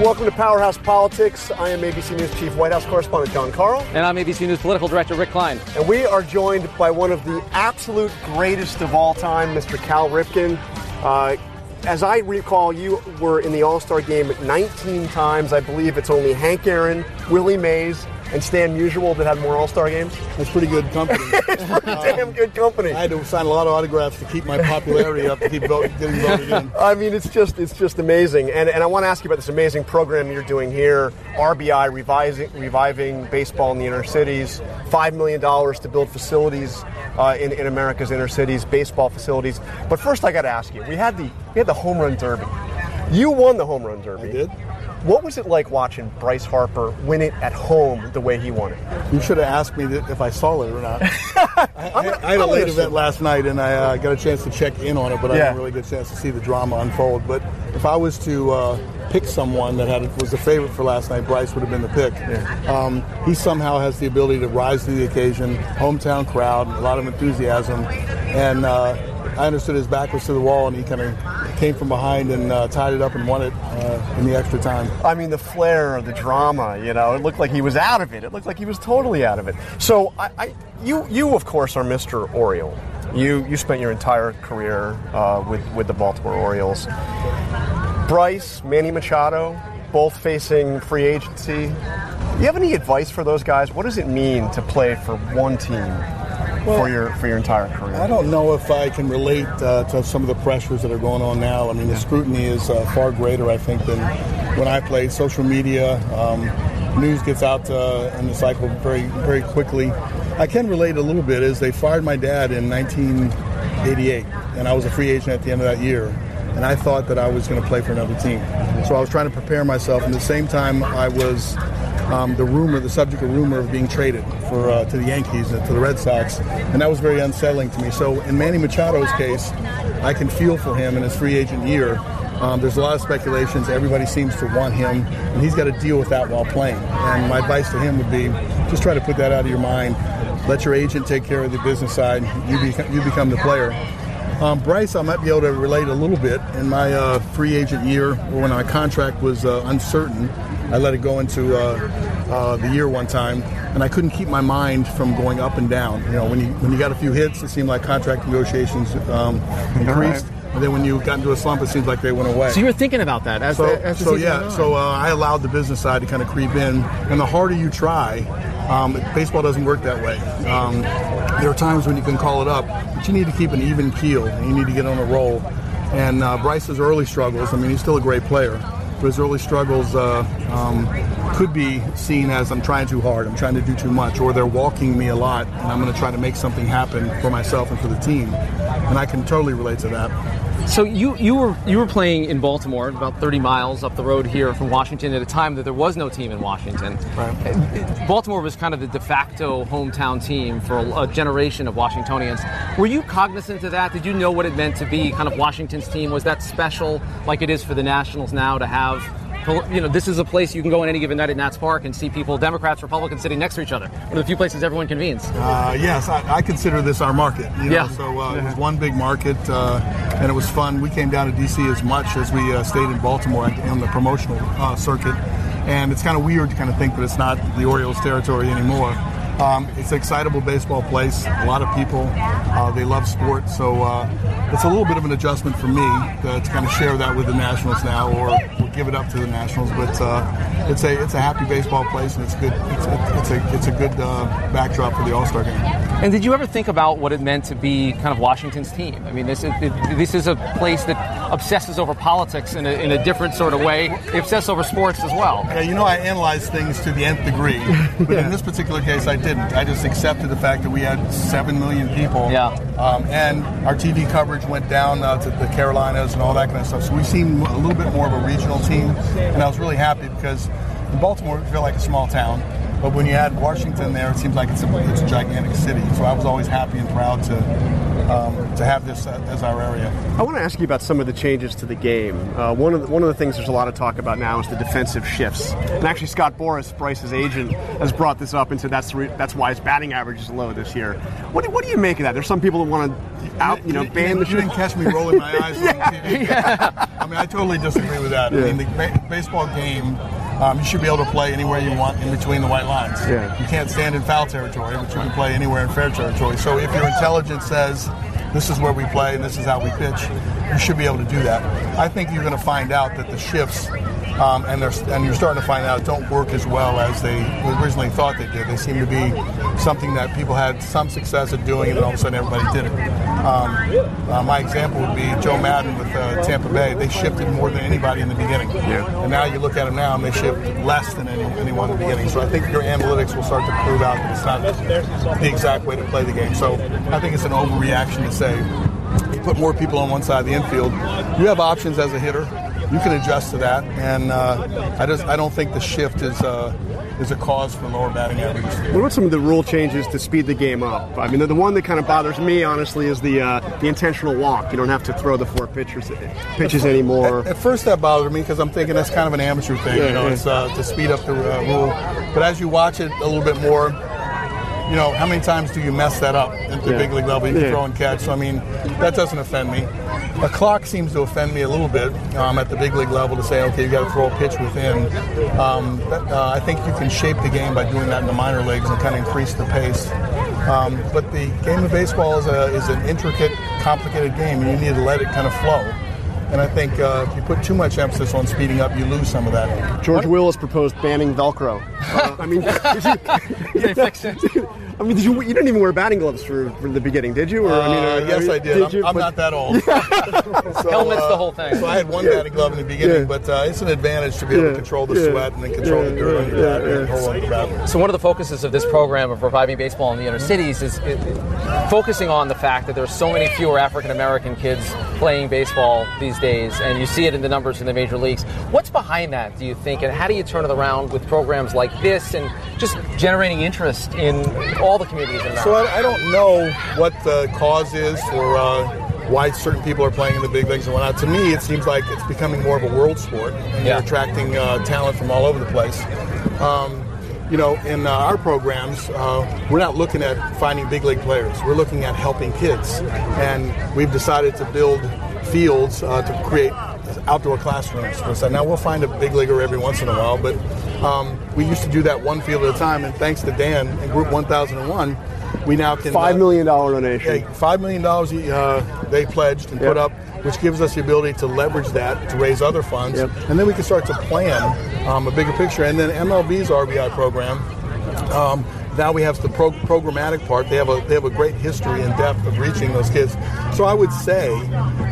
Welcome to Powerhouse Politics. I am ABC News Chief White House Correspondent Jon Karl. And I'm ABC News Political Director Rick Klein. And we are joined by one of the absolute greatest of all time, Mr. Cal Ripken. Uh, as I recall, you were in the All Star game 19 times. I believe it's only Hank Aaron, Willie Mays, and Stan Musial that had more All Star games. It's pretty good company. it's pretty damn good company. I had to sign a lot of autographs to keep my popularity up, to keep vote, getting voted in. I mean, it's just it's just amazing. And, and I want to ask you about this amazing program you're doing here, RBI, revising, reviving baseball in the inner cities, $5 million to build facilities uh, in, in America's inner cities, baseball facilities. But first, I got to ask you, we had the we had the home run derby. You won the home run derby. I did. What was it like watching Bryce Harper win it at home the way he won it? You should have asked me if I saw it or not. I, I, I had a late event last night, and I uh, got a chance to check in on it, but I Yeah. didn't really get a chance to see the drama unfold. But if I was to uh, pick someone that had was the favorite for last night, Bryce would have been the pick. Um, he somehow has the ability to rise to the occasion. Hometown crowd, a lot of enthusiasm, and uh, I understood his back was to the wall, and he kind of came from behind and uh, tied it up and won it uh, in the extra time. I mean, the flair, the drama. You know, it looked like he was out of it. It looked like he was totally out of it. So, I, I you, you of course, are Mr. Oriole. You, you spent your entire career uh, with with the Baltimore Orioles. Bryce, Manny Machado, both facing free agency. Do you have any advice for those guys? What does it mean to play for one team for your for your entire career? I don't know if I can relate uh, to some of the pressures that are going on now. I mean, the scrutiny is uh, far greater, I think, than when I played. Social media, um, news gets out uh, in the cycle very, very quickly. I can relate a little bit. As they fired my dad in 1988, and I was a free agent at the end of that year, and I thought that I was going to play for another team. So I was trying to prepare myself. And at the same time, I was um, the rumor, the subject of rumor of being traded for uh, to the Yankees and to the Red Sox, and that was very unsettling to me. So in Manny Machado's case, I can feel for him in his free agent year. Um, there's a lot of speculations. Everybody seems to want him, and he's got to deal with that while playing. And my advice to him would be, just try to put that out of your mind. Let your agent take care of the business side. You become, you become the player. Um, Bryce, I might be able to relate a little bit. In my uh, free agent year, when my contract was uh, uncertain, I let it go into uh, uh, the year one time, and I couldn't keep my mind from going up and down. You know, when you when you got a few hits, it seemed like contract negotiations um, increased, and then when you got into a slump, it seemed like they went away. So you were thinking about that as So, the, as the so yeah, so uh, I allowed the business side to kind of creep in, and the harder you try, um, baseball doesn't work that way. Um, there are times when you can call it up, but you need to keep an even keel, and you need to get on a roll. And uh, Bryce's early struggles, I mean, he's still a great player, but his early struggles uh, um, could be seen as I'm trying too hard, I'm trying to do too much, or they're walking me a lot, and I'm going to try to make something happen for myself and for the team. And I can totally relate to that. So you you were you were playing in Baltimore, about 30 miles up the road here from Washington, at a time that there was no team in Washington. Right. Baltimore was kind of the de facto hometown team for a, a generation of Washingtonians. Were you cognizant of that? Did you know what it meant to be kind of Washington's team? Was that special, like it is for the Nationals now, to have? You know, this is a place you can go on any given night at Nats Park and see people, Democrats, Republicans, sitting next to each other. One of the few places everyone convenes. Uh, yes, I, I consider this our market. You know? Yeah. So uh, it was one big market, uh, and it was fun. We came down to D.C. as much as we uh, stayed in Baltimore on the promotional uh, circuit, and it's kind of weird to kind of think that it's not the Orioles' territory anymore. Um, it's an excitable baseball place. A lot of people, uh, they love sports, so uh, it's a little bit of an adjustment for me to, to kind of share that with the Nationals now, or, give it up to the Nationals. But uh, it's a it's a happy baseball place, and it's good. It's, it's a it's a good uh, backdrop for the All Star game. And did you ever think about what it meant to be kind of Washington's team? I mean, this is it, this is a place that obsesses over politics in a, in a different sort of way. They obsess over sports as well. Yeah, you know, I analyze things to the nth degree, but in this particular case, I didn't. I just accepted the fact that we had seven million people. Yeah. Um, and our TV coverage went down uh, to the Carolinas and all that kind of stuff. So we seemed a little bit more of a regional team, and I was really happy because in Baltimore, we feel like a small town. But when you add Washington there, it seems like it's a, it's a gigantic city. So I was always happy and proud to um, to have this as our area. I want to ask you about some of the changes to the game. Uh, one of the, one of the things there's a lot of talk about now is the defensive shifts. And actually, Scott Boras, Bryce's agent, has brought this up and said that's re- that's why his batting average is low this year. What do, what do you make of that? There's some people that want to out you know you, ban you, the you didn't catch me rolling my eyes on TV. I mean, I totally disagree with that. Yeah. I mean, the ba- baseball game. Um, you should be able to play anywhere you want in between the white lines. Yeah. You can't stand in foul territory, but you can play anywhere in fair territory. So if your intelligence says this is where we play and this is how we pitch, you should be able to do that. I think you're going to find out that the shifts um, and, and you're starting to find out don't work as well as they originally thought they did. They seem to be something that people had some success at doing, and then all of a sudden everybody did it. Um, uh, my example would be Joe Maddon with uh, Tampa Bay. They shifted more than anybody in the beginning, Yeah. and now you look at them now, and they shift less than any, anyone in the beginning. So I think your analytics will start to prove out that it's not the exact way to play the game. So I think it's an overreaction to say you put more people on one side of the infield. You have options as a hitter. You can adjust to that, and uh, I just I don't think the shift is uh, is a cause for lower batting averages. What about some of the rule changes to speed the game up? I mean, the, the one that kind of bothers me, honestly, is the uh, the intentional walk. You don't have to throw the four pitchers pitches anymore. At, at first, that bothered me because I'm thinking that's kind of an amateur thing. Yeah, you know, yeah. it's uh, to speed up the uh, rule. But as you watch it a little bit more, you know, how many times do you mess that up at the Yeah. big league level? You can Yeah. throw and catch. So I mean, that doesn't offend me. A clock seems to offend me a little bit um, at the big league level to say, okay, you got to throw a pitch within. Um, but, uh, I think you can shape the game by doing that in the minor leagues and kind of increase the pace. Um, but the game of baseball is, a, is an intricate, complicated game, and you need to let it kind of flow. And I think uh, if you put too much emphasis on speeding up, you lose some of that. George Will has proposed banning Velcro. Uh, I mean, did you, I mean, did you, you didn't even wear batting gloves for, for the beginning, did you? Or, I mean, Uh, uh, yes, mean, I did. I'm, you? I'm But- not that old. So, Helmet's uh, the whole thing. So I had one batting glove in the beginning, Yeah. but uh, it's an advantage to be able Yeah. to control the Yeah. sweat and then control Yeah, the dirt on your yeah, bat yeah, and hold on the bat. So one of the focuses of this program of reviving baseball in the inner cities is it, focusing on the fact that there's so many fewer African American kids playing baseball these days, and you see it in the numbers in the major leagues. What's behind that, do you think, and how do you turn it around with programs like this and just generating interest in all the communities in So I, I don't know what the cause is for uh, why certain people are playing in the big leagues and whatnot. To me, it seems like it's becoming more of a world sport, and Yeah. you're attracting uh, talent from all over the place. Um, you know, in uh, our programs, uh, we're not looking at finding big league players. We're looking at helping kids, and we've decided to build fields uh, to create outdoor classrooms. for us. Now we'll find a big leaguer every once in a while, but um, we used to do that one field at a time. And thanks to Dan and Group 1001, we now can Five uh, million dollar donation. yeah, five million dollars uh, they pledged and put up, which gives us the ability to leverage that to raise other funds, Yep. and then we can start to plan um, a bigger picture. And then MLB's RBI program. Um, now we have the pro- programmatic part. They have a they have a great history and depth of reaching those kids. So I would say,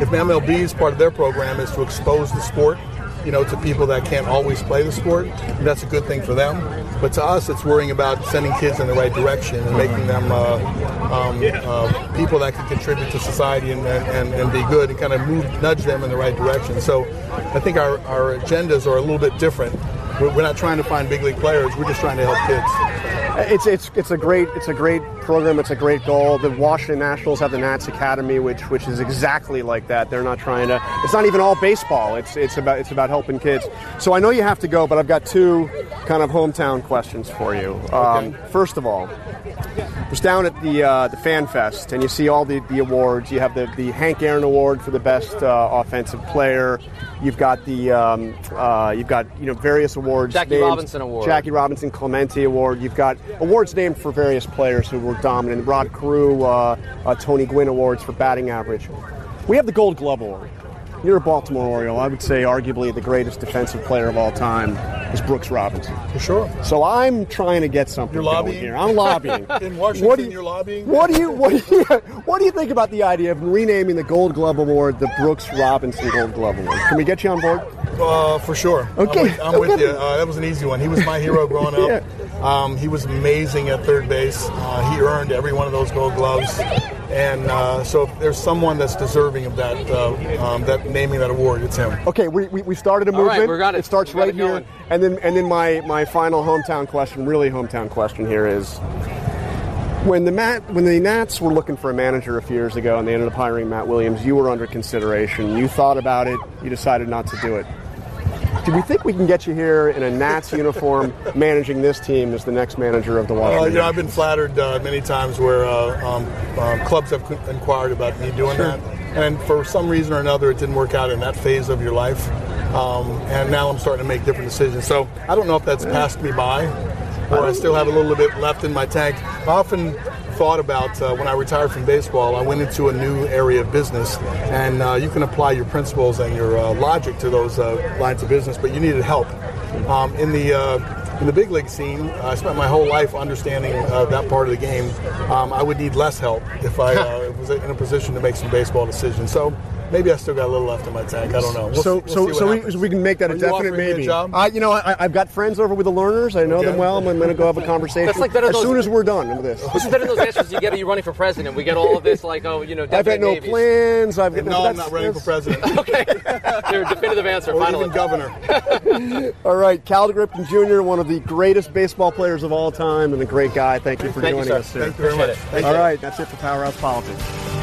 if MLB's part of their program is to expose the sport, you know, to people that can't always play the sport, that's a good thing for them. But to us, it's worrying about sending kids in the right direction and making them uh, um, uh, people that can contribute to society and, and, and be good and kind of move, nudge them in the right direction. So I think our, our agendas are a little bit different. We're, we're not trying to find big league players. We're just trying to help kids. It's it's it's a great it's a great program. It's a great goal. The Washington Nationals have the Nats Academy, which which is exactly like that. They're not trying to. It's not even all baseball. It's it's about it's about helping kids. So I know you have to go, but I've got two kind of hometown questions for you. Um, First of all, I was down at the uh, the Fan Fest, and you see all the, the awards. You have the, the Hank Aaron Award for the best uh, offensive player. You've got the um, uh, you've got you know various awards. Jackie named- Robinson Award. Jackie Robinson Clemente Award. You've got awards named for various players who were dominant. Rod Carew, uh, uh, Tony Gwynn Awards for batting average. We have the Gold Glove Award. You're a Baltimore Oriole. I would say arguably the greatest defensive player of all time is Brooks Robinson. For sure. So I'm trying to get something You're lobbying? here. I'm lobbying. In Washington, What do you- you're lobbying? What do you what do you what do you think about the idea of renaming the Gold Glove Award the Brooks Robinson Gold Glove Award? Can we get you on board? Uh, for sure. Okay. I'm with, I'm with you. Uh, that was an easy one. He was my hero growing up. um, he was amazing at third base. Uh, he earned every one of those gold gloves. And uh, so if there's someone that's deserving of that, uh, um, that naming that award, it's him. Okay, we, we, we started a All right, movement. we got it. It starts got right it here, going. and then and then my my final hometown question, really hometown question here is, When the Matt, when the Nats were looking for a manager a few years ago, and they ended up hiring Matt Williams, you were under consideration. You thought about it. You decided not to do it. Do we think we can get you here in a Nats uniform, managing this team as the next manager of the Washington? Uh, you know, I've been flattered uh, many times where uh, um, uh, clubs have inquired about me doing that, and for some reason or another, it didn't work out in that phase of your life. Um, and now I'm starting to make different decisions. So I don't know if that's passed me by, or I still have a little bit left in my tank. I often thought about uh, when I retired from baseball, I went into a new area of business, and uh, you can apply your principles and your uh, logic to those uh, lines of business, but you needed help. Um, in the uh, in the big league scene, I spent my whole life understanding uh, that part of the game. Um, I would need less help if I was in a position to make some baseball decisions. So maybe I still got a little left in my tank. I don't know. We'll so, see, we'll so, so we, so we can make that Are a definite offering a maybe. job? I, you know, I, I've got friends over with the Lerners. I know Okay. them well. I'm going to go have a conversation That's like better as those- soon as we're done with this. This is better than those answers you get. Are you running for president? We get all of this like, oh, you know, I've had definite no maybes. plans. I've got No, I'm not running for president Okay, your definitive answer. or finally. even governor. All right, Cal Ripken Jr., one of the greatest baseball players of all time, and a great guy. Thank you for Thank joining sir. us. sir. Thank you very much. Appreciate it. Thank All you. right, that's it for Powerhouse Politics.